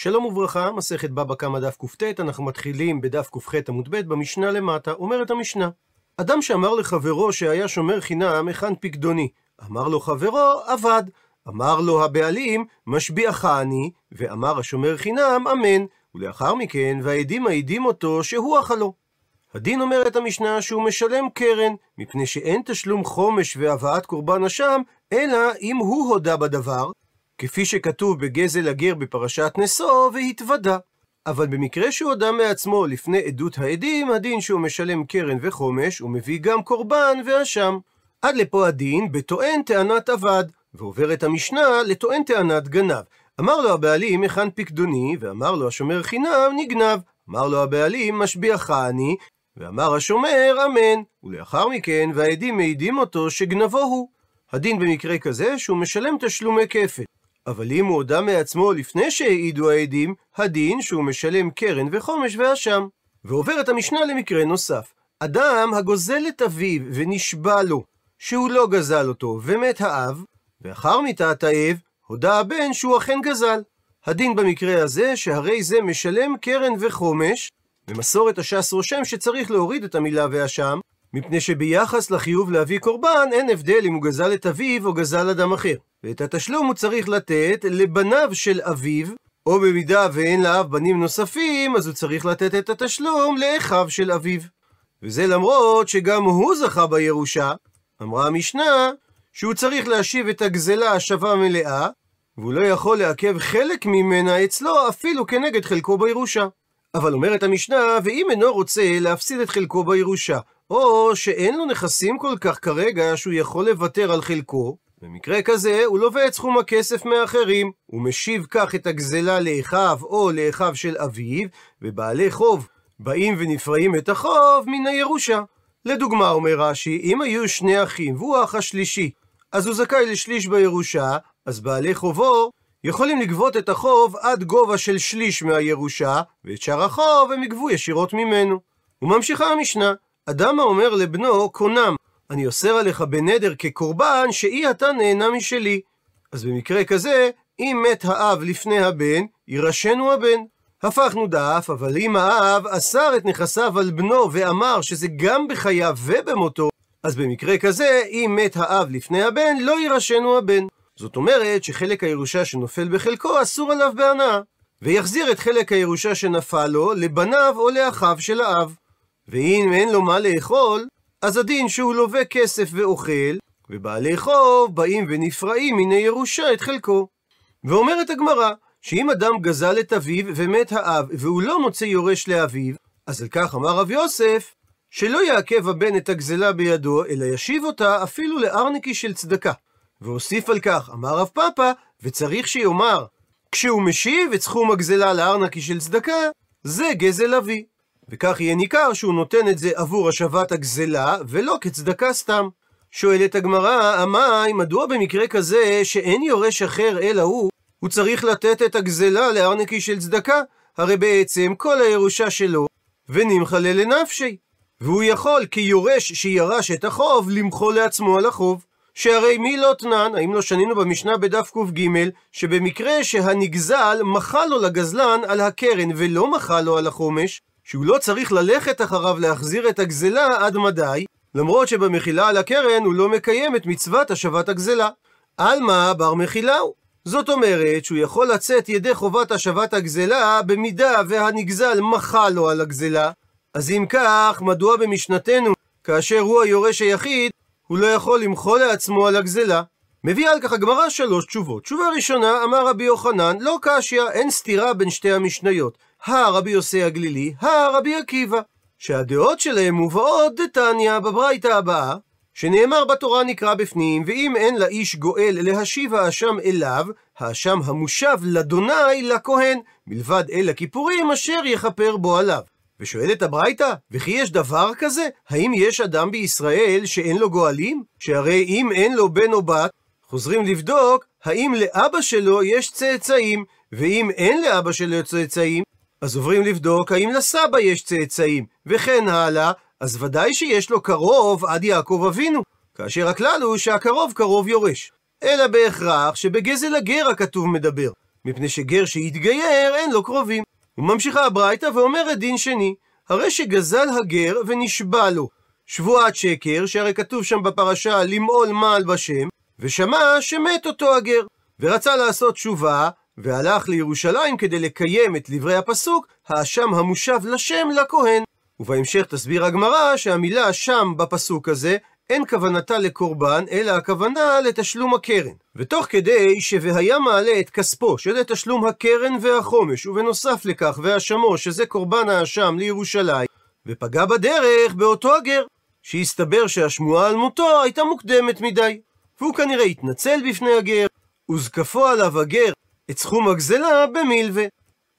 שלום וברכה, מסכת בבא קמא דף קט, אנחנו מתחילים בדף קח עמוד ב' במשנה למטה, אומרת המשנה. אדם שאמר לחברו שהיה שומר חינם, היכן פקדוני? אמר לו חברו, אבד. אמר לו הבעלים, משביעך אני, ואמר השומר חינם, אמן. ולאחר מכן, והעדים מעידים אותו שהוא אכלו. הדין אומרת המשנה שהוא משלם קרן, מפני שאין תשלום חומש והבאת קורבן אשם, אלא אם הוא הודה בדבר, כפי שכתוב בגזל הגר בפרשת נשוא, והתוודה. אבל במקרה שהוא הודה מעצמו לפני עדות העדים, הדין שהוא משלם קרן וחומש, ומביא גם קורבן ואשם. עד לפה הדין בטוען טענת אבד, ועוברת המשנה לטוען טענת גנב. אמר לו הבעלים, היכן פקדוני? ואמר לו השומר חינם, נגנב. אמר לו הבעלים, משביעך אני, ואמר השומר, אמן. ולאחר מכן, והעדים מעידים אותו שגנבו הוא. הדין במקרה כזה שהוא משלם תשלומי כפל. אבל אם הוא הודה מעצמו לפני שהעידו העדים, הדין שהוא משלם קרן וחומש ואשם. ועוברת המשנה למקרה נוסף. אדם הגוזל את אביו ונשבע לו שהוא לא גזל אותו, ומת האב, ואחר מיתת האב, הודה הבן שהוא אכן גזל. הדין במקרה הזה, שהרי זה משלם קרן וחומש, ומסורת הש"ס רושם שצריך להוריד את המילה ואשם, מפני שביחס לחיוב להביא קורבן, אין הבדל אם הוא גזל את אביו או גזל אדם אחר. ואת התשלום הוא צריך לתת לבניו של אביו, או במידה ואין לאב בנים נוספים, אז הוא צריך לתת את התשלום לאחיו של אביו. וזה למרות שגם הוא זכה בירושה, אמרה המשנה, שהוא צריך להשיב את הגזלה השווה מלאה, והוא לא יכול לעכב חלק ממנה אצלו אפילו כנגד חלקו בירושה. אבל אומרת המשנה, ואם אינו רוצה להפסיד את חלקו בירושה, או שאין לו נכסים כל כך כרגע שהוא יכול לוותר על חלקו, במקרה כזה הוא לווה את סכום הכסף מאחרים, הוא משיב כך את הגזלה לאחיו או לאחיו של אביו, ובעלי חוב באים ונפרעים את החוב מן הירושה. לדוגמה, אומר רש"י, אם היו שני אחים והוא האח השלישי, אז הוא זכאי לשליש בירושה, אז בעלי חובו יכולים לגבות את החוב עד גובה של שליש מהירושה, ואת שאר החוב הם יגבו ישירות ממנו. וממשיכה המשנה, אדם האומר לבנו, קונם, אני אוסר עליך בנדר כקורבן, שאי אתה נהנה משלי. אז במקרה כזה, אם מת האב לפני הבן, יירשנו הבן. הפכנו דף, אבל אם האב אסר את נכסיו על בנו ואמר שזה גם בחייו ובמותו, אז במקרה כזה, אם מת האב לפני הבן, לא יירשנו הבן. זאת אומרת שחלק הירושה שנופל בחלקו אסור עליו בהנאה, ויחזיר את חלק הירושה שנפל לו לבניו או לאחיו של האב. ואם אין לו מה לאכול, אז הדין שהוא לווה כסף ואוכל, ובעלי חוב באים ונפרעים מן הירושה את חלקו. ואומרת הגמרא, שאם אדם גזל את אביו ומת האב, והוא לא מוצא יורש לאביו, אז על כך אמר רב יוסף, שלא יעכב הבן את הגזלה בידו, אלא ישיב אותה אפילו לארנקי של צדקה. והוסיף על כך, אמר רב פאפא, וצריך שיאמר, כשהוא משיב את סכום הגזלה לארנקי של צדקה, זה גזל אבי. וכך יהיה ניכר שהוא נותן את זה עבור השבת הגזלה, ולא כצדקה סתם. שואלת הגמרא, עמי, מדוע במקרה כזה שאין יורש אחר אלא הוא, הוא צריך לתת את הגזלה לארנקי של צדקה? הרי בעצם כל הירושה שלו, ונמחלה לנפשי. והוא יכול, כיורש שירש את החוב, למחול לעצמו על החוב. שהרי מי לא תנן, האם לא שנינו במשנה בדף קג, שבמקרה שהנגזל מחל לו לגזלן על הקרן ולא מחל לו על החומש, שהוא לא צריך ללכת אחריו להחזיר את הגזלה עד מדי, למרות שבמחילה על הקרן הוא לא מקיים את מצוות השבת הגזלה. עלמא בר מחילה הוא. זאת אומרת שהוא יכול לצאת ידי חובת השבת הגזלה במידה והנגזל מחל לו על הגזלה. אז אם כך, מדוע במשנתנו, כאשר הוא היורש היחיד, הוא לא יכול למחול לעצמו על הגזלה? מביאה על כך הגמרא שלוש תשובות. תשובה ראשונה, אמר רבי יוחנן, לא קשיא, אין סתירה בין שתי המשניות. הרבי יוסי הגלילי, הרבי עקיבא. שהדעות שלהם מובאות דתניא בברייתא הבאה, שנאמר בתורה נקרא בפנים, ואם אין לאיש גואל להשיב האשם אליו, האשם המושב לאדוני לכהן, מלבד אל הכיפורים אשר יכפר בו עליו. ושואלת הברייתא, וכי יש דבר כזה? האם יש אדם בישראל שאין לו גואלים? שהרי אם אין לו בן או בת, חוזרים לבדוק האם לאבא שלו יש צאצאים, ואם אין לאבא שלו צאצאים, אז עוברים לבדוק האם לסבא יש צאצאים, וכן הלאה, אז ודאי שיש לו קרוב עד יעקב אבינו, כאשר הכלל הוא שהקרוב קרוב יורש. אלא בהכרח שבגזל הגר הכתוב מדבר. מפני שגר שהתגייר אין לו קרובים. וממשיכה הברייתא ואומרת דין שני, הרי שגזל הגר ונשבע לו שבועת שקר, שהרי כתוב שם בפרשה למעול מעל בשם, ושמע שמת אותו הגר, ורצה לעשות תשובה, והלך לירושלים כדי לקיים את דברי הפסוק, האשם המושב לשם לכהן. ובהמשך תסביר הגמרא שהמילה שם בפסוק הזה אין כוונתה לקורבן, אלא הכוונה לתשלום הקרן. ותוך כדי ש"והיה מעלה את כספו", שזה תשלום הקרן והחומש, ובנוסף לכך והאשמו, שזה קורבן האשם לירושלים, ופגע בדרך באותו הגר, שהסתבר שהשמועה על מותו הייתה מוקדמת מדי. והוא כנראה התנצל בפני הגר, וזקפו עליו הגר את סכום הגזלה במלווה.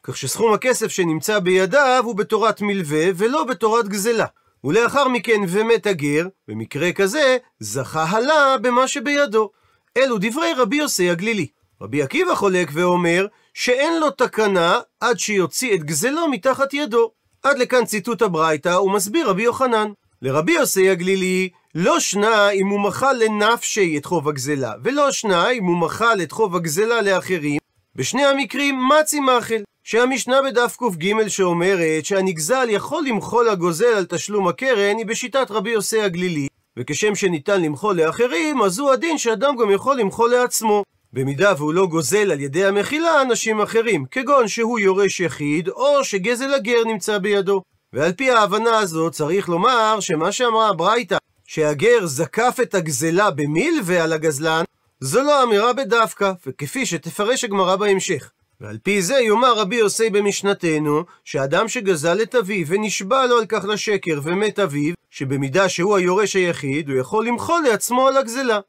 כך שסכום הכסף שנמצא בידיו הוא בתורת מלווה ולא בתורת גזלה. ולאחר מכן ומת הגר, במקרה כזה, זכה הלה במה שבידו. אלו דברי רבי יוסי הגלילי. רבי עקיבא חולק ואומר שאין לו תקנה עד שיוציא את גזלו מתחת ידו. עד לכאן ציטוט הברייתא, ומסביר רבי יוחנן. לרבי יוסי הגלילי, לא שנה אם הוא מחל לנפשי את חוב הגזלה, ולא שנה אם הוא מחל את חוב הגזלה לאחרים. בשני המקרים מצי מחל. שהמשנה בדף קג שאומרת שהנגזל יכול למחול הגוזל על תשלום הקרן היא בשיטת רבי יוסי הגלילי, וכשם שניתן למחול לאחרים, אז הוא הדין שאדם גם יכול למחול לעצמו. במידה והוא לא גוזל על ידי המחילה אנשים אחרים, כגון שהוא יורש יחיד, או שגזל הגר נמצא בידו. ועל פי ההבנה הזאת צריך לומר שמה שאמרה הברייתא, שהגר זקף את הגזלה במילווה על הגזלן, זו לא אמירה בדווקא, וכפי שתפרש הגמרא בהמשך. ועל פי זה יאמר רבי יוסי במשנתנו, שאדם שגזל את אביו ונשבע לו על כך לשקר ומת אביו, שבמידה שהוא היורש היחיד, הוא יכול למחול לעצמו על הגזלה.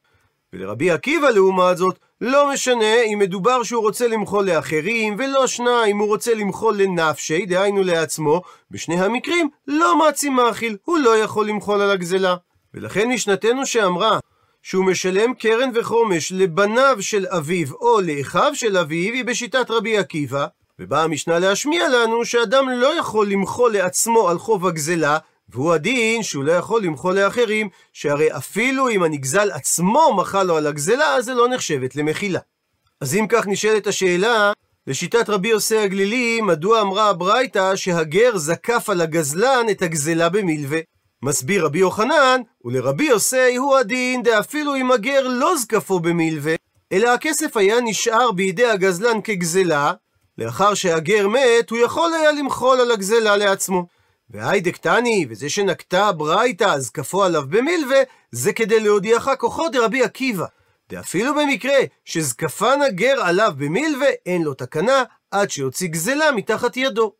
ולרבי עקיבא לעומת זאת, לא משנה אם מדובר שהוא רוצה למחול לאחרים, ולא שנה אם הוא רוצה למחול לנפשי, דהיינו לעצמו, בשני המקרים לא מעצים מאכיל, הוא לא יכול למחול על הגזלה. ולכן משנתנו שאמרה שהוא משלם קרן וחומש לבניו של אביו או לאחיו של אביו, היא בשיטת רבי עקיבא, ובאה המשנה להשמיע לנו שאדם לא יכול למחול לעצמו על חוב הגזלה, והוא הדין שהוא לא יכול למחול לאחרים, שהרי אפילו אם הנגזל עצמו מחל לו על הגזלה, זה לא נחשבת למחילה. אז אם כך נשאלת השאלה, לשיטת רבי יוסי הגלילי, מדוע אמרה הברייתא שהגר זקף על הגזלן את הגזלה במלווה? מסביר רבי יוחנן, ולרבי יוסי הוא הדין דאפילו אם הגר לא זקפו במלווה, אלא הכסף היה נשאר בידי הגזלן כגזלה, לאחר שהגר מת, הוא יכול היה למחול על הגזלה לעצמו. והיידק תני, וזה שנקטה הברייתא, זקפו עליו במלווה, זה כדי להודיעך כוחו דרבי עקיבא. דאפילו במקרה שזקפן הגר עליו במלווה, אין לו תקנה, עד שיוציא גזלה מתחת ידו.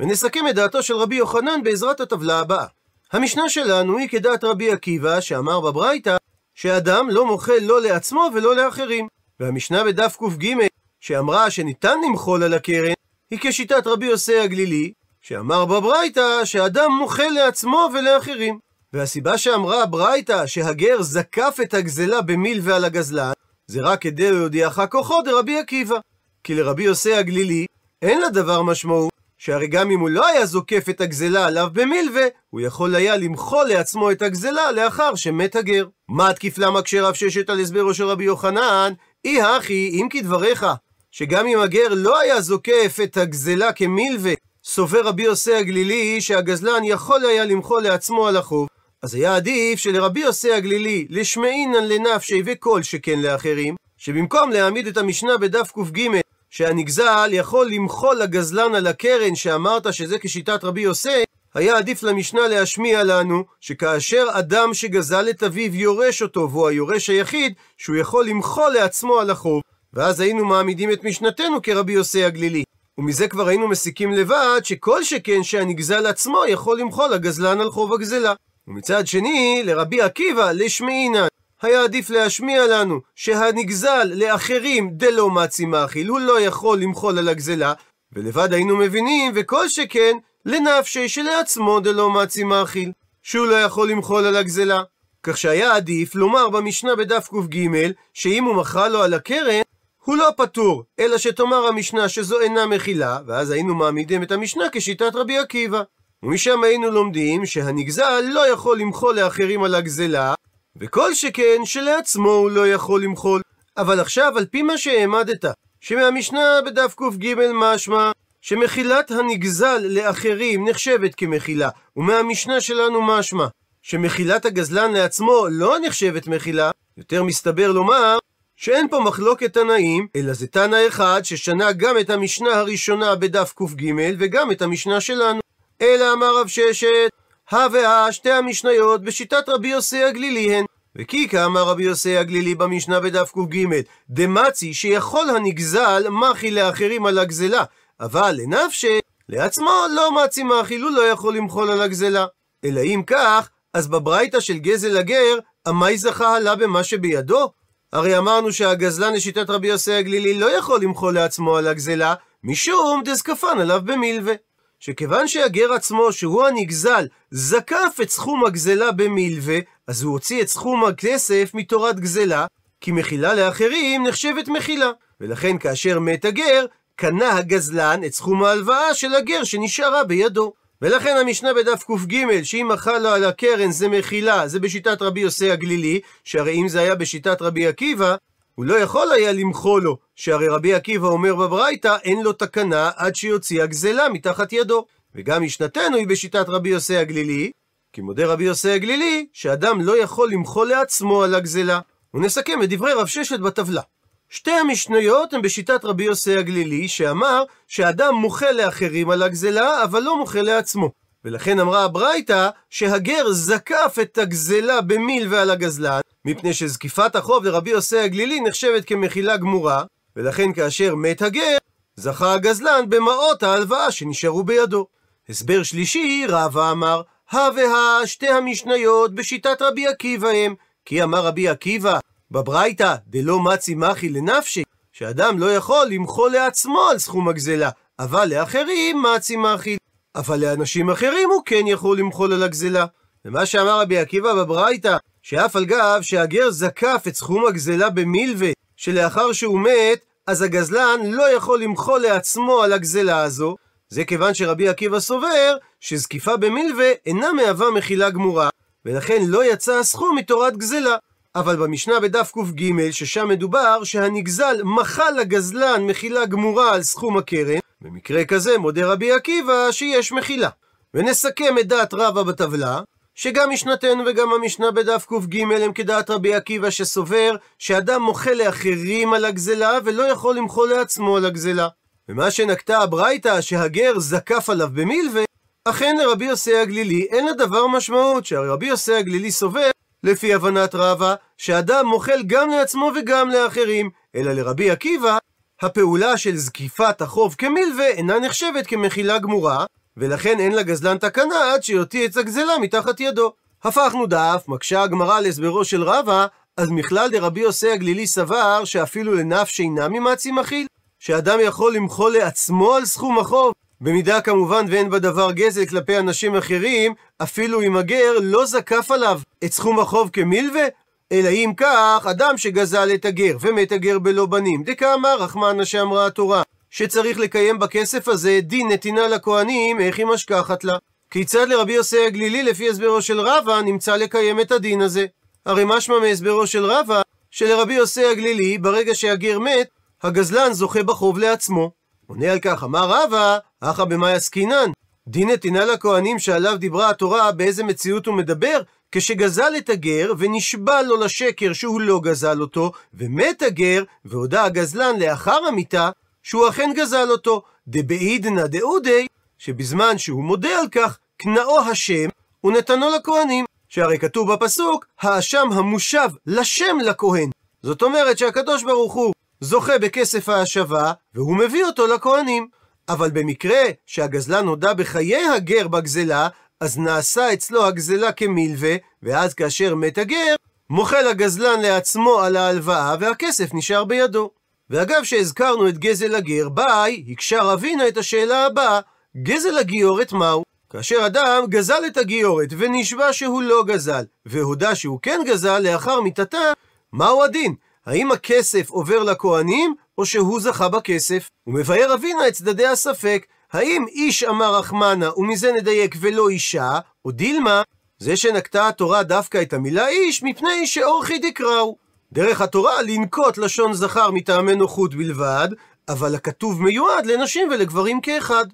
ונסכם את דעתו של רבי יוחנן בעזרת הטבלה הבאה. המשנה שלנו היא כדעת רבי עקיבא, שאמר בברייתא, שאדם לא מוחל לא לעצמו ולא לאחרים. והמשנה בדף קג, שאמרה שניתן למחול על הקרן, היא כשיטת רבי יוסי הגלילי, שאמר בברייתא שאדם מוחל לעצמו ולאחרים. והסיבה שאמרה הברייתא שהגר זקף את הגזלה במיל ועל הגזלן, זה רק כדי להודיעך כוחו דרבי עקיבא. כי לרבי יוסי הגלילי אין לדבר משמעות, שהרי גם אם הוא לא היה זוקף את הגזלה עליו במילווה, הוא יכול היה למחול לעצמו את הגזלה לאחר שמת הגר. מה תקיף למה כשרב ששת על הסברו של רבי יוחנן? אי הכי, אם כדבריך, שגם אם הגר לא היה זוקף את הגזלה כמילווה, סובר רבי יוסי הגלילי שהגזלן יכול היה למחול לעצמו על החוב, אז היה עדיף שלרבי יוסי הגלילי לשמעינן לנפשי וכל שכן לאחרים, שבמקום להעמיד את המשנה בדף קג שהנגזל יכול למחול לגזלן על הקרן שאמרת שזה כשיטת רבי יוסי, היה עדיף למשנה להשמיע לנו שכאשר אדם שגזל את אביו יורש אותו והוא היורש היחיד, שהוא יכול למחול לעצמו על החוב. ואז היינו מעמידים את משנתנו כרבי יוסי הגלילי. ומזה כבר היינו מסיקים לבד שכל שכן שהנגזל עצמו יכול למחול לגזלן על חוב הגזלה. ומצד שני, לרבי עקיבא לשמעינן. היה עדיף להשמיע לנו שהנגזל לאחרים דלא מצי מאכיל, הוא לא יכול למחול על הגזלה, ולבד היינו מבינים, וכל שכן, לנפשי שלעצמו דלא מצי מאכיל, שהוא לא יכול למחול על הגזלה. כך שהיה עדיף לומר במשנה בדף קג, שאם הוא מחל לו על הקרן, הוא לא פטור, אלא שתאמר המשנה שזו אינה מחילה, ואז היינו מעמידים את המשנה כשיטת רבי עקיבא. ומשם היינו לומדים שהנגזל לא יכול למחול לאחרים על הגזלה, וכל שכן שלעצמו הוא לא יכול למחול. אבל עכשיו, על פי מה שהעמדת, שמהמשנה בדף קג משמע שמחילת הנגזל לאחרים נחשבת כמחילה, ומהמשנה שלנו משמע שמחילת הגזלן לעצמו לא נחשבת מחילה, יותר מסתבר לומר שאין פה מחלוקת תנאים, אלא זה תנא אחד ששנה גם את המשנה הראשונה בדף קג וגם את המשנה שלנו. אלא אמר רב ששת, הא והא שתי המשניות בשיטת רבי יוסי הגלילי הן. וכי כאמר רבי יוסי הגלילי במשנה בדף קג, דמצי שיכול הנגזל מחי לאחרים על הגזלה, אבל לנפשי, לעצמו לא מצי מחי, הוא לא יכול למחול על הגזלה. אלא אם כך, אז בברייתא של גזל הגר, עמי זכה עלה במה שבידו? הרי אמרנו שהגזלן לשיטת רבי יוסי הגלילי לא יכול למחול לעצמו על הגזלה, משום דזקפן עליו במילווה. שכיוון שהגר עצמו, שהוא הנגזל, זקף את סכום הגזלה במילווה, אז הוא הוציא את סכום הכסף מתורת גזלה, כי מחילה לאחרים נחשבת מחילה. ולכן כאשר מת הגר, קנה הגזלן את סכום ההלוואה של הגר שנשארה בידו. ולכן המשנה בדף קג, שאם אכל לו על הקרן זה מחילה, זה בשיטת רבי יוסי הגלילי, שהרי אם זה היה בשיטת רבי עקיבא, הוא לא יכול היה למחול לו, שהרי רבי עקיבא אומר בברייתא, אין לו תקנה עד שיוציא הגזלה מתחת ידו. וגם משנתנו היא בשיטת רבי יוסי הגלילי, כי מודה רבי יוסי הגלילי, שאדם לא יכול למחול לעצמו על הגזלה. ונסכם את דברי רב ששת בטבלה. שתי המשניות הן בשיטת רבי יוסי הגלילי, שאמר שאדם מוחה לאחרים על הגזלה, אבל לא מוחה לעצמו. ולכן אמרה הברייתא שהגר זקף את הגזלה במיל ועל הגזלן, מפני שזקיפת החוב לרבי יוסי הגלילי נחשבת כמחילה גמורה, ולכן כאשר מת הגר, זכה הגזלן במעות ההלוואה שנשארו בידו. הסבר שלישי, רבא אמר, הא והא שתי המשניות בשיטת רבי עקיבא הם, כי אמר רבי עקיבא, בברייתא דלא מצי מחי לנפשי, שאדם לא יכול למחול לעצמו על סכום הגזלה, אבל לאחרים מצי מחי. אבל לאנשים אחרים הוא כן יכול למחול על הגזלה. ומה שאמר רבי עקיבא בברייתא, שאף על גב שהגר זקף את סכום הגזלה במילווה, שלאחר שהוא מת, אז הגזלן לא יכול למחול לעצמו על הגזלה הזו, זה כיוון שרבי עקיבא סובר שזקיפה במילווה אינה מהווה מחילה גמורה, ולכן לא יצא הסכום מתורת גזלה. אבל במשנה בדף קג, ששם מדובר שהנגזל מחל לגזלן מחילה גמורה על סכום הקרן, במקרה כזה מודה רבי עקיבא שיש מחילה. ונסכם את דעת רבא בטבלה, שגם משנתנו וגם המשנה בדף קג הם כדעת רבי עקיבא שסובר שאדם מוחל לאחרים על הגזלה ולא יכול למחול לעצמו על הגזלה. ומה שנקטה הברייתא שהגר זקף עליו במילווה, אכן לרבי יוסי הגלילי אין לדבר משמעות, שהרי רבי יוסי הגלילי סובר לפי הבנת רבא, שאדם מוחל גם לעצמו וגם לאחרים, אלא לרבי עקיבא, הפעולה של זקיפת החוב כמילווה אינה נחשבת כמחילה גמורה, ולכן אין לגזלן תקנה עד שיוציא את הגזלה מתחת ידו. הפכנו דף, מקשה הגמרא להסברו של רבא, אז מכלל דרבי יוסי הגלילי סבר שאפילו לנף שאינה ממצי מכיל, שאדם יכול למחול לעצמו על סכום החוב, במידה כמובן ואין בדבר גזל כלפי אנשים אחרים, אפילו אם הגר לא זקף עליו את סכום החוב כמילווה, אלא אם כך, אדם שגזל את הגר ומת הגר בלא בנים, דקאמר רחמנה שאמרה התורה, שצריך לקיים בכסף הזה דין נתינה לכהנים, איך היא משכחת לה. כיצד לרבי יוסי הגלילי, לפי הסברו של רבא, נמצא לקיים את הדין הזה? הרי משמע מהסברו של רבא, שלרבי יוסי הגלילי, ברגע שהגר מת, הגזלן זוכה בחוב לעצמו. עונה על כך, אמר רבא, אחא במאי עסקינן? דין נתינה לכהנים שעליו דיברה התורה, באיזה מציאות הוא מדבר? כשגזל את הגר, ונשבע לו לשקר שהוא לא גזל אותו, ומת הגר, והודה הגזלן לאחר המיתה, שהוא אכן גזל אותו. דבעידנא דאודי, שבזמן שהוא מודה על כך, קנאו השם, ונתנו לכהנים. שהרי כתוב בפסוק, האשם המושב לשם לכהן. זאת אומרת שהקדוש ברוך הוא זוכה בכסף ההשבה, והוא מביא אותו לכהנים. אבל במקרה שהגזלן הודה בחיי הגר בגזלה, אז נעשה אצלו הגזלה כמילווה, ואז כאשר מת הגר, מוחל הגזלן לעצמו על ההלוואה, והכסף נשאר בידו. ואגב שהזכרנו את גזל הגר, ביי, הקשה רבינה את השאלה הבאה, גזל הגיורת מהו? כאשר אדם גזל את הגיורת ונשבע שהוא לא גזל, והודה שהוא כן גזל לאחר מיתתה, מהו הדין? האם הכסף עובר לכהנים, או שהוא זכה בכסף? הוא מבאר אבינה את צדדי הספק, האם איש אמר רחמנה ומזה נדייק ולא אישה, או דילמה, זה שנקטה התורה דווקא את המילה איש, מפני שאורחי דקראו. דרך התורה לנקוט לשון זכר מטעמי נוחות בלבד, אבל הכתוב מיועד לנשים ולגברים כאחד.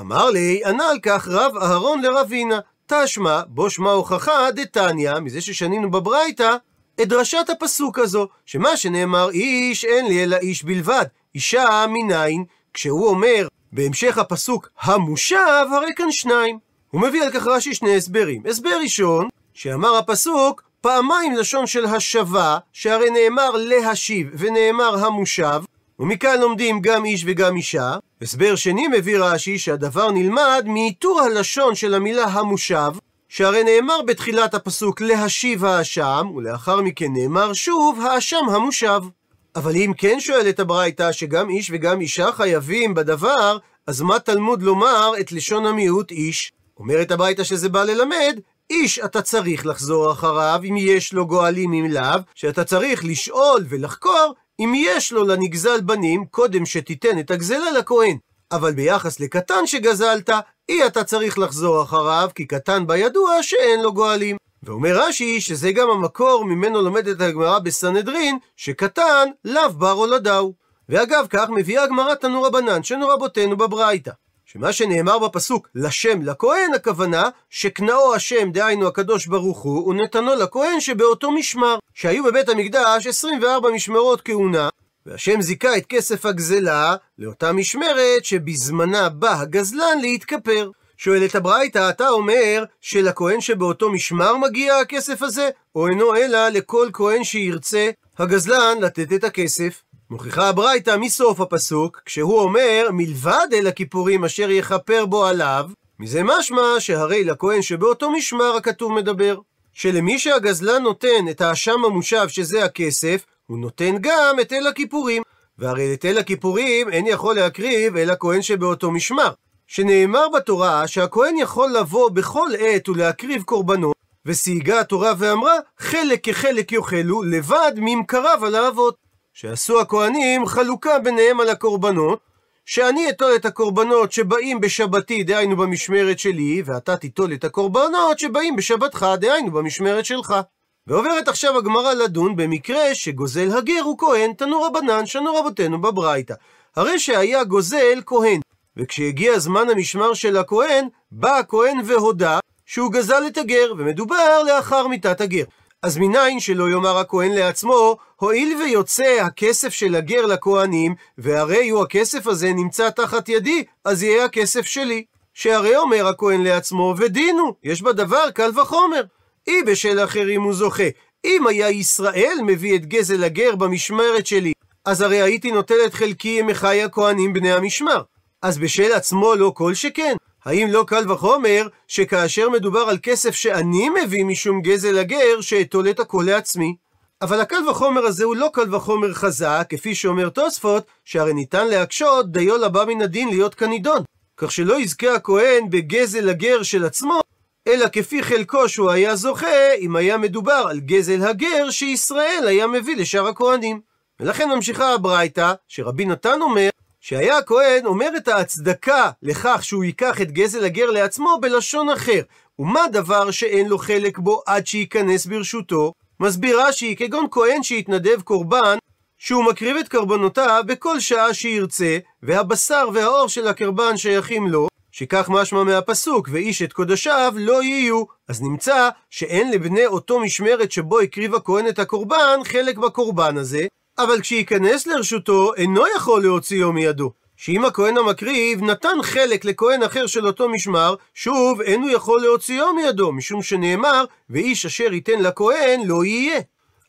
אמר לי, ענה על כך רב אהרון לרבינה, תשמע, בו שמע הוכחה דתניא, מזה ששנינו בברייתא, את דרשת הפסוק הזו, שמה שנאמר איש אין לי אלא איש בלבד, אישה מניין, כשהוא אומר בהמשך הפסוק המושב, הרי כאן שניים. הוא מביא על כך רש"י שני הסברים. הסבר ראשון, שאמר הפסוק פעמיים לשון של השבה, שהרי נאמר להשיב ונאמר המושב, ומכאן לומדים גם איש וגם אישה. הסבר שני מביא רש"י שהדבר נלמד מאיתור הלשון של המילה המושב, שהרי נאמר בתחילת הפסוק להשיב האשם, ולאחר מכן נאמר שוב האשם המושב. אבל אם כן שואלת הברייתא שגם איש וגם אישה חייבים בדבר, אז מה תלמוד לומר את לשון המיעוט איש? אומרת הברייתא שזה בא ללמד, איש אתה צריך לחזור אחריו אם יש לו גואלים אם לאו, שאתה צריך לשאול ולחקור אם יש לו לנגזל בנים קודם שתיתן את הגזלה לכהן. אבל ביחס לקטן שגזלת, אי אתה צריך לחזור אחריו, כי קטן בידוע שאין לו גואלים. ואומר רש"י שזה גם המקור ממנו לומדת הגמרא בסנהדרין, שקטן לאו בר הולדהו. ואגב כך מביאה הגמרא תנו רבנן, שנו רבותינו בברייתא. שמה שנאמר בפסוק לשם לכהן הכוונה שקנאו השם דהיינו הקדוש ברוך הוא ונתנו לכהן שבאותו משמר שהיו בבית המקדש 24 משמרות כהונה והשם זיכה את כסף הגזלה לאותה משמרת שבזמנה בא הגזלן להתכפר שואלת הברייתא, אתה אומר שלכהן שבאותו משמר מגיע הכסף הזה, או אינו אלא לכל כהן שירצה הגזלן לתת את הכסף? מוכיחה הברייתא מסוף הפסוק, כשהוא אומר מלבד אל הכיפורים אשר יכפר בו עליו, מזה משמע שהרי לכהן שבאותו משמר הכתוב מדבר. שלמי שהגזלן נותן את האשם המושב שזה הכסף, הוא נותן גם את אל הכיפורים. והרי את אל הכיפורים אין יכול להקריב אלא כהן שבאותו משמר. שנאמר בתורה שהכהן יכול לבוא בכל עת ולהקריב קורבנות, וסייגה התורה ואמרה, חלק כחלק יאכלו, לבד ממכריו על האבות. שעשו הכהנים חלוקה ביניהם על הקורבנות, שאני אטול את הקורבנות שבאים בשבתי, דהיינו במשמרת שלי, ואתה תיטול את הקורבנות שבאים בשבתך, דהיינו במשמרת שלך. ועוברת עכשיו הגמרא לדון במקרה שגוזל הגר הוא כהן, תנו רבנן, שנו רבותינו בברייתא. הרי שהיה גוזל כהן, וכשהגיע זמן המשמר של הכהן, בא הכהן והודה שהוא גזל את הגר, ומדובר לאחר מיתת הגר. אז מניין שלא יאמר הכהן לעצמו, הואיל ויוצא הכסף של הגר לכהנים, והרי הוא הכסף הזה נמצא תחת ידי, אז יהיה הכסף שלי. שהרי אומר הכהן לעצמו, ודינו, יש בדבר קל וחומר. אי בשל אחרים הוא זוכה. אם היה ישראל מביא את גזל הגר במשמרת שלי, אז הרי הייתי נוטל את חלקי עם אחי הכהנים בני המשמר. אז בשל עצמו לא כל שכן? האם לא קל וחומר שכאשר מדובר על כסף שאני מביא משום גזל הגר, שאטול את הכל לעצמי? אבל הקל וחומר הזה הוא לא קל וחומר חזק, כפי שאומר תוספות, שהרי ניתן להקשות דיו לבא מן הדין להיות כנידון. כך שלא יזכה הכהן בגזל הגר של עצמו, אלא כפי חלקו שהוא היה זוכה, אם היה מדובר על גזל הגר שישראל היה מביא לשאר הכהנים. ולכן ממשיכה הברייתא, שרבי נתן אומר, שהיה הכהן אומר את ההצדקה לכך שהוא ייקח את גזל הגר לעצמו בלשון אחר. ומה דבר שאין לו חלק בו עד שייכנס ברשותו? מסביר רש"י, כגון כהן שהתנדב קורבן, שהוא מקריב את קרבנותיו בכל שעה שירצה, והבשר והאור של הקרבן שייכים לו, שכך משמע מהפסוק, ואיש את קודשיו לא יהיו. אז נמצא שאין לבני אותו משמרת שבו הקריב הכהן את הקורבן, חלק בקורבן הזה, אבל כשייכנס לרשותו, אינו יכול להוציאו מידו. שאם הכהן המקריב נתן חלק לכהן אחר של אותו משמר, שוב אין הוא יכול להוציאו מידו, משום שנאמר, ואיש אשר ייתן לכהן לא יהיה.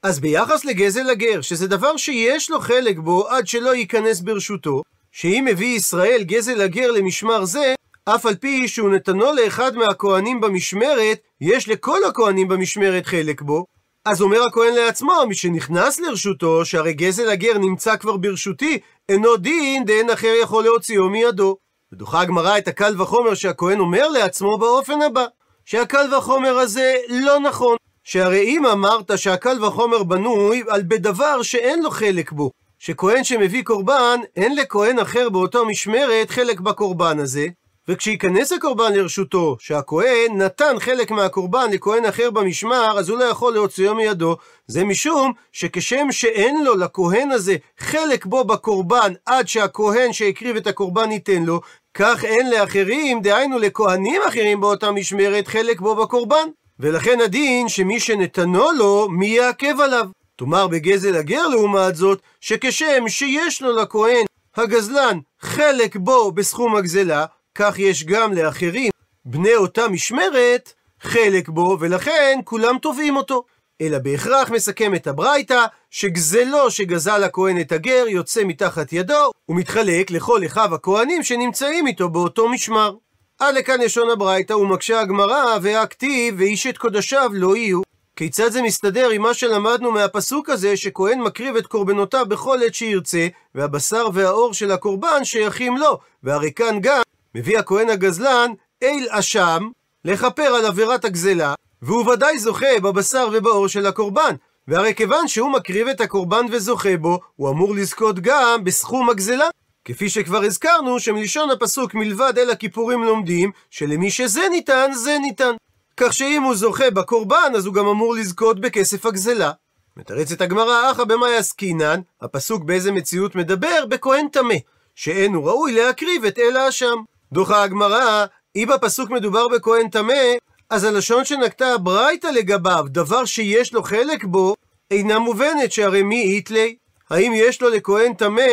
אז ביחס לגזל הגר, שזה דבר שיש לו חלק בו עד שלא ייכנס ברשותו, שאם מביא ישראל גזל הגר למשמר זה, אף על פי שהוא נתנו לאחד מהכהנים במשמרת, יש לכל הכהנים במשמרת חלק בו, אז אומר הכהן לעצמו, מי שנכנס לרשותו, שהרי גזל הגר נמצא כבר ברשותי, אינו דין דאין אחר יכול להוציאו מידו. ודוחה הגמרא את הקל וחומר שהכהן אומר לעצמו באופן הבא, שהקל וחומר הזה לא נכון. שהרי אם אמרת שהקל וחומר בנוי על בדבר שאין לו חלק בו, שכהן שמביא קורבן, אין לכהן אחר באותו משמרת חלק בקורבן הזה, וכשייכנס הקורבן לרשותו, שהכהן נתן חלק מהקורבן לכהן אחר במשמר, אז הוא לא יכול להוציאו מידו. זה משום שכשם שאין לו, לכהן הזה, חלק בו בקורבן, עד שהכהן שהקריב את הקורבן ייתן לו, כך אין לאחרים, דהיינו לכהנים אחרים באותה משמרת, חלק בו בקורבן. ולכן הדין שמי שנתנו לו, מי יעכב עליו. תאמר בגזל הגר לעומת זאת, שכשם שיש לו לכהן הגזלן חלק בו בסכום הגזלה, כך יש גם לאחרים, בני אותה משמרת, חלק בו, ולכן כולם תובעים אותו. אלא בהכרח מסכם את הברייתא, שגזלו שגזל הכהן את הגר יוצא מתחת ידו, ומתחלק לכל אחיו הכהנים שנמצאים איתו באותו משמר. עד לכאן לשון הברייתא, ומקשה הגמרא, והכתיב, ואיש את קודשיו לא יהיו. כיצד זה מסתדר עם מה שלמדנו מהפסוק הזה, שכהן מקריב את קורבנותיו בכל עת שירצה, והבשר והאור של הקורבן שייכים לו, והרי כאן גם מביא הכהן הגזלן אל אשם לכפר על עבירת הגזלה, והוא ודאי זוכה בבשר ובאור של הקורבן. והרי כיוון שהוא מקריב את הקורבן וזוכה בו, הוא אמור לזכות גם בסכום הגזלה. כפי שכבר הזכרנו, שמלשון הפסוק מלבד אל הכיפורים לומדים, שלמי שזה ניתן, זה ניתן. כך שאם הוא זוכה בקורבן, אז הוא גם אמור לזכות בכסף הגזלה. מתרצת הגמרא, אחא במאי עסקינן, הפסוק באיזה מציאות מדבר? בכהן טמא, שאין הוא ראוי להקריב את אל האשם. דוחה הגמרא, אם בפסוק מדובר בכהן טמא, אז הלשון שנקטה הברייתא לגביו, דבר שיש לו חלק בו, אינה מובנת, שהרי מי איתלי? האם יש לו לכהן טמא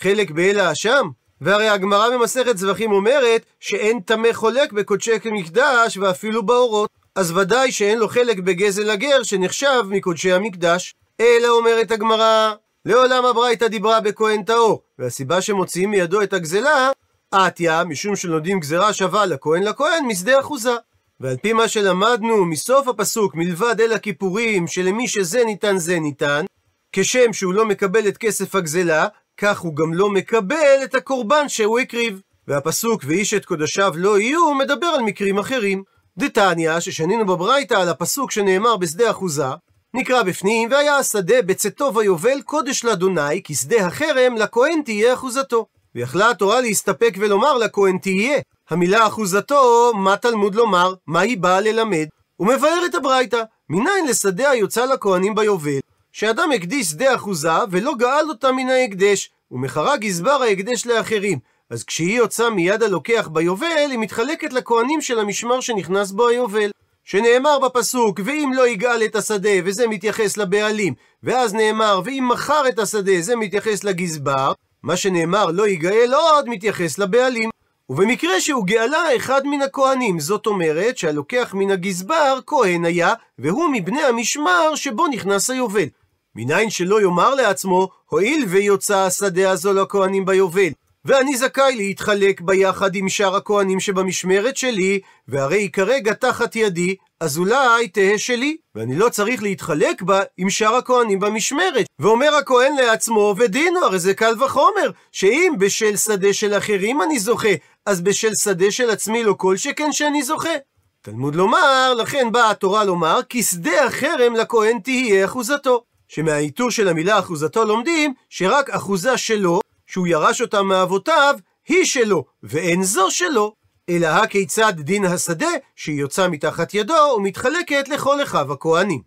חלק באל האשם? והרי הגמרא במסכת זבחים אומרת שאין טמא חולק בקודשי מקדש ואפילו באורות. אז ודאי שאין לו חלק בגזל הגר שנחשב מקודשי המקדש. אלא אומרת הגמרא, לעולם הברייתא דיברה בכהן טהור, והסיבה שמוציאים מידו את הגזלה, עטיה, משום שלומדים גזרה שווה לכהן לכהן משדה אחוזה. ועל פי מה שלמדנו מסוף הפסוק, מלבד אל הכיפורים, שלמי שזה ניתן זה ניתן, כשם שהוא לא מקבל את כסף הגזלה, כך הוא גם לא מקבל את הקורבן שהוא הקריב. והפסוק ואיש את קודשיו לא יהיו, מדבר על מקרים אחרים. דתניא, ששנינו בברייתא על הפסוק שנאמר בשדה אחוזה, נקרא בפנים, והיה השדה בצאתו ויובל קודש לאדוני, כי שדה החרם לכהן תהיה אחוזתו. ויכלה התורה להסתפק ולומר לכהן תהיה. המילה אחוזתו, מה תלמוד לומר? מה היא באה ללמד? הוא מבאר את הברייתא. מניין לשדה היוצא לכהנים ביובל, שאדם הקדיש שדה אחוזה ולא גאל אותה מן ההקדש, ומחרה גזבר ההקדש לאחרים. אז כשהיא יוצאה מיד הלוקח ביובל, היא מתחלקת לכהנים של המשמר שנכנס בו היובל. שנאמר בפסוק, ואם לא יגאל את השדה, וזה מתייחס לבעלים, ואז נאמר, ואם מכר את השדה, זה מתייחס לגזבר, מה שנאמר לא יגאל עוד, מתייחס לבעלים. ובמקרה שהוא גאלה אחד מן הכהנים, זאת אומרת שהלוקח מן הגזבר כהן היה, והוא מבני המשמר שבו נכנס היובל. מניין שלא יאמר לעצמו, הואיל ויוצא השדה הזו לכהנים ביובל, ואני זכאי להתחלק ביחד עם שאר הכהנים שבמשמרת שלי, והרי היא כרגע תחת ידי, אז אולי תהא שלי, ואני לא צריך להתחלק בה עם שאר הכהנים במשמרת. ואומר הכהן לעצמו, ודינו, הרי זה קל וחומר, שאם בשל שדה של אחרים אני זוכה, אז בשל שדה של עצמי לא כל שכן שאני זוכה. תלמוד לומר, לכן באה התורה לומר, כי שדה החרם לכהן תהיה אחוזתו. שמהאיתור של המילה אחוזתו לומדים, שרק אחוזה שלו, שהוא ירש אותה מאבותיו, היא שלו, ואין זו שלו. אלא הכיצד דין השדה, שהיא יוצאה מתחת ידו ומתחלקת לכל אחיו הכהנים.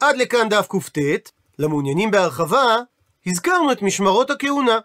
עד לכאן דף קט, למעוניינים בהרחבה, הזכרנו את משמרות הכהונה.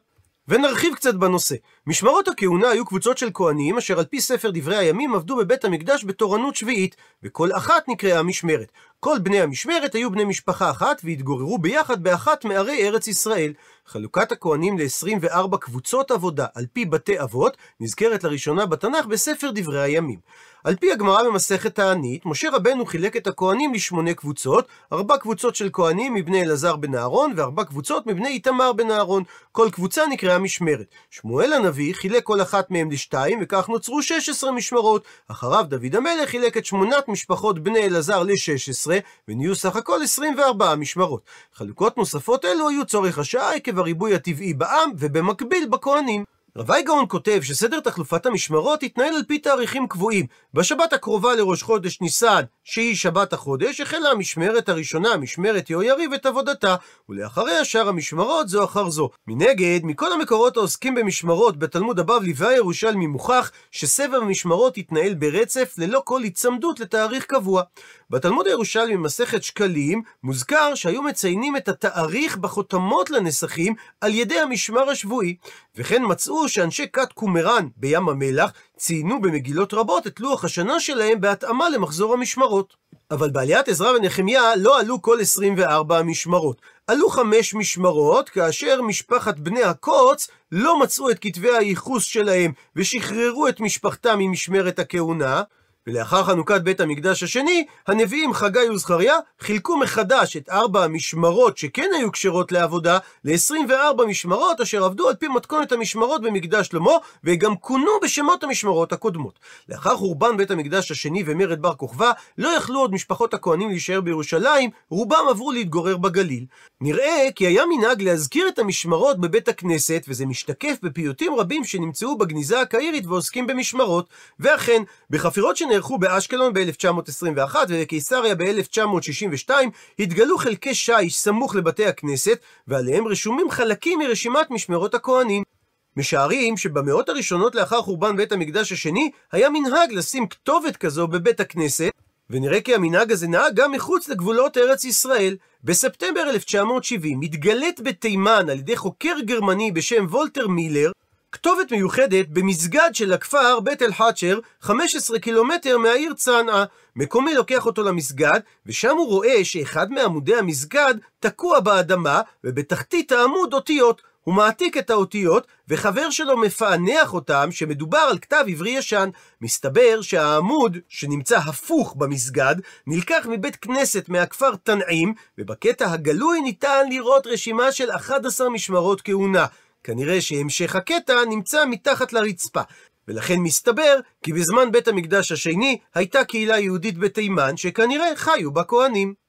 ונרחיב קצת בנושא. משמרות הכהונה היו קבוצות של כהנים אשר על פי ספר דברי הימים עבדו בבית המקדש בתורנות שביעית, וכל אחת נקראה משמרת. כל בני המשמרת היו בני משפחה אחת והתגוררו ביחד באחת מערי ארץ ישראל. חלוקת הכהנים ל-24 קבוצות עבודה על פי בתי אבות נזכרת לראשונה בתנ"ך בספר דברי הימים. על פי הגמרא במסכת תענית, משה רבנו חילק את הכהנים לשמונה קבוצות, ארבע קבוצות של כהנים מבני אלעזר בן אהרון, וארבע קבוצות מבני איתמר בן אהרון. כל קבוצה נקראה משמרת. שמואל הנביא חילק כל אחת מהם לשתיים, וכך נוצרו 16 משמרות. אחריו דוד המלך חילק את שמונת משפחות בני אלעזר ל-16, ונהיו סך הכל 24 משמרות. חלוקות נוספות אלו היו צורך השעה עקב הריבוי הטבעי בעם, ובמקביל בכהנים. רבי גאון כותב שסדר תחלופת המשמרות יתנהל על פי תאריכים קבועים. בשבת הקרובה לראש חודש ניסן שהיא שבת החודש, החלה המשמרת הראשונה, משמרת יהויריב, את עבודתה, ולאחריה שאר המשמרות זו אחר זו. מנגד, מכל המקורות העוסקים במשמרות בתלמוד הבבלי והירושלמי מוכח שסבב המשמרות יתנהל ברצף ללא כל היצמדות לתאריך קבוע. בתלמוד הירושלמי במסכת שקלים מוזכר שהיו מציינים את התאריך בחותמות לנסחים על ידי המשמר השבועי, וכן מצאו שאנשי כת קומראן בים המלח ציינו במגילות רבות את לוח השנה שלהם בהתאמה למחזור המשמרות. אבל בעליית עזרא ונחמיה לא עלו כל 24 המשמרות. עלו חמש משמרות, כאשר משפחת בני הקוץ לא מצאו את כתבי הייחוס שלהם ושחררו את משפחתם ממשמרת הכהונה, ולאחר חנוכת בית המקדש השני, הנביאים חגי וזכריה חילקו מחדש את ארבע המשמרות שכן היו כשרות לעבודה, ל-24 משמרות אשר עבדו על פי מתכונת המשמרות במקדש שלמה, וגם כונו בשמות המשמרות הקודמות. לאחר חורבן בית המקדש השני ומרד בר כוכבא, לא יכלו עוד משפחות הכהנים להישאר בירושלים, רובם עברו להתגורר בגליל. נראה כי היה מנהג להזכיר את המשמרות בבית הכנסת, וזה משתקף בפיוטים רבים שנמצאו בגניזה הקהירית ועוסקים במשמרות. ואכן, בחפירות שנערכו באשקלון ב-1921 ובקיסריה ב-1962, התגלו חלקי שיש סמוך לבתי הכנסת, ועליהם רשומים חלקים מרשימת משמרות הכהנים. משערים שבמאות הראשונות לאחר חורבן בית המקדש השני, היה מנהג לשים כתובת כזו בבית הכנסת, ונראה כי המנהג הזה נהג גם מחוץ לגבולות ארץ ישראל. בספטמבר 1970 מתגלית בתימן על ידי חוקר גרמני בשם וולטר מילר, כתובת מיוחדת במסגד של הכפר בית אל-חצ'ר, 15 קילומטר מהעיר צנעא. מקומי לוקח אותו למסגד, ושם הוא רואה שאחד מעמודי המסגד תקוע באדמה, ובתחתית העמוד אותיות. הוא מעתיק את האותיות, וחבר שלו מפענח אותם שמדובר על כתב עברי ישן. מסתבר שהעמוד, שנמצא הפוך במסגד, נלקח מבית כנסת מהכפר תנעים, ובקטע הגלוי ניתן לראות רשימה של 11 משמרות כהונה. כנראה שהמשך הקטע נמצא מתחת לרצפה. ולכן מסתבר כי בזמן בית המקדש השני הייתה קהילה יהודית בתימן שכנראה חיו בה כהנים.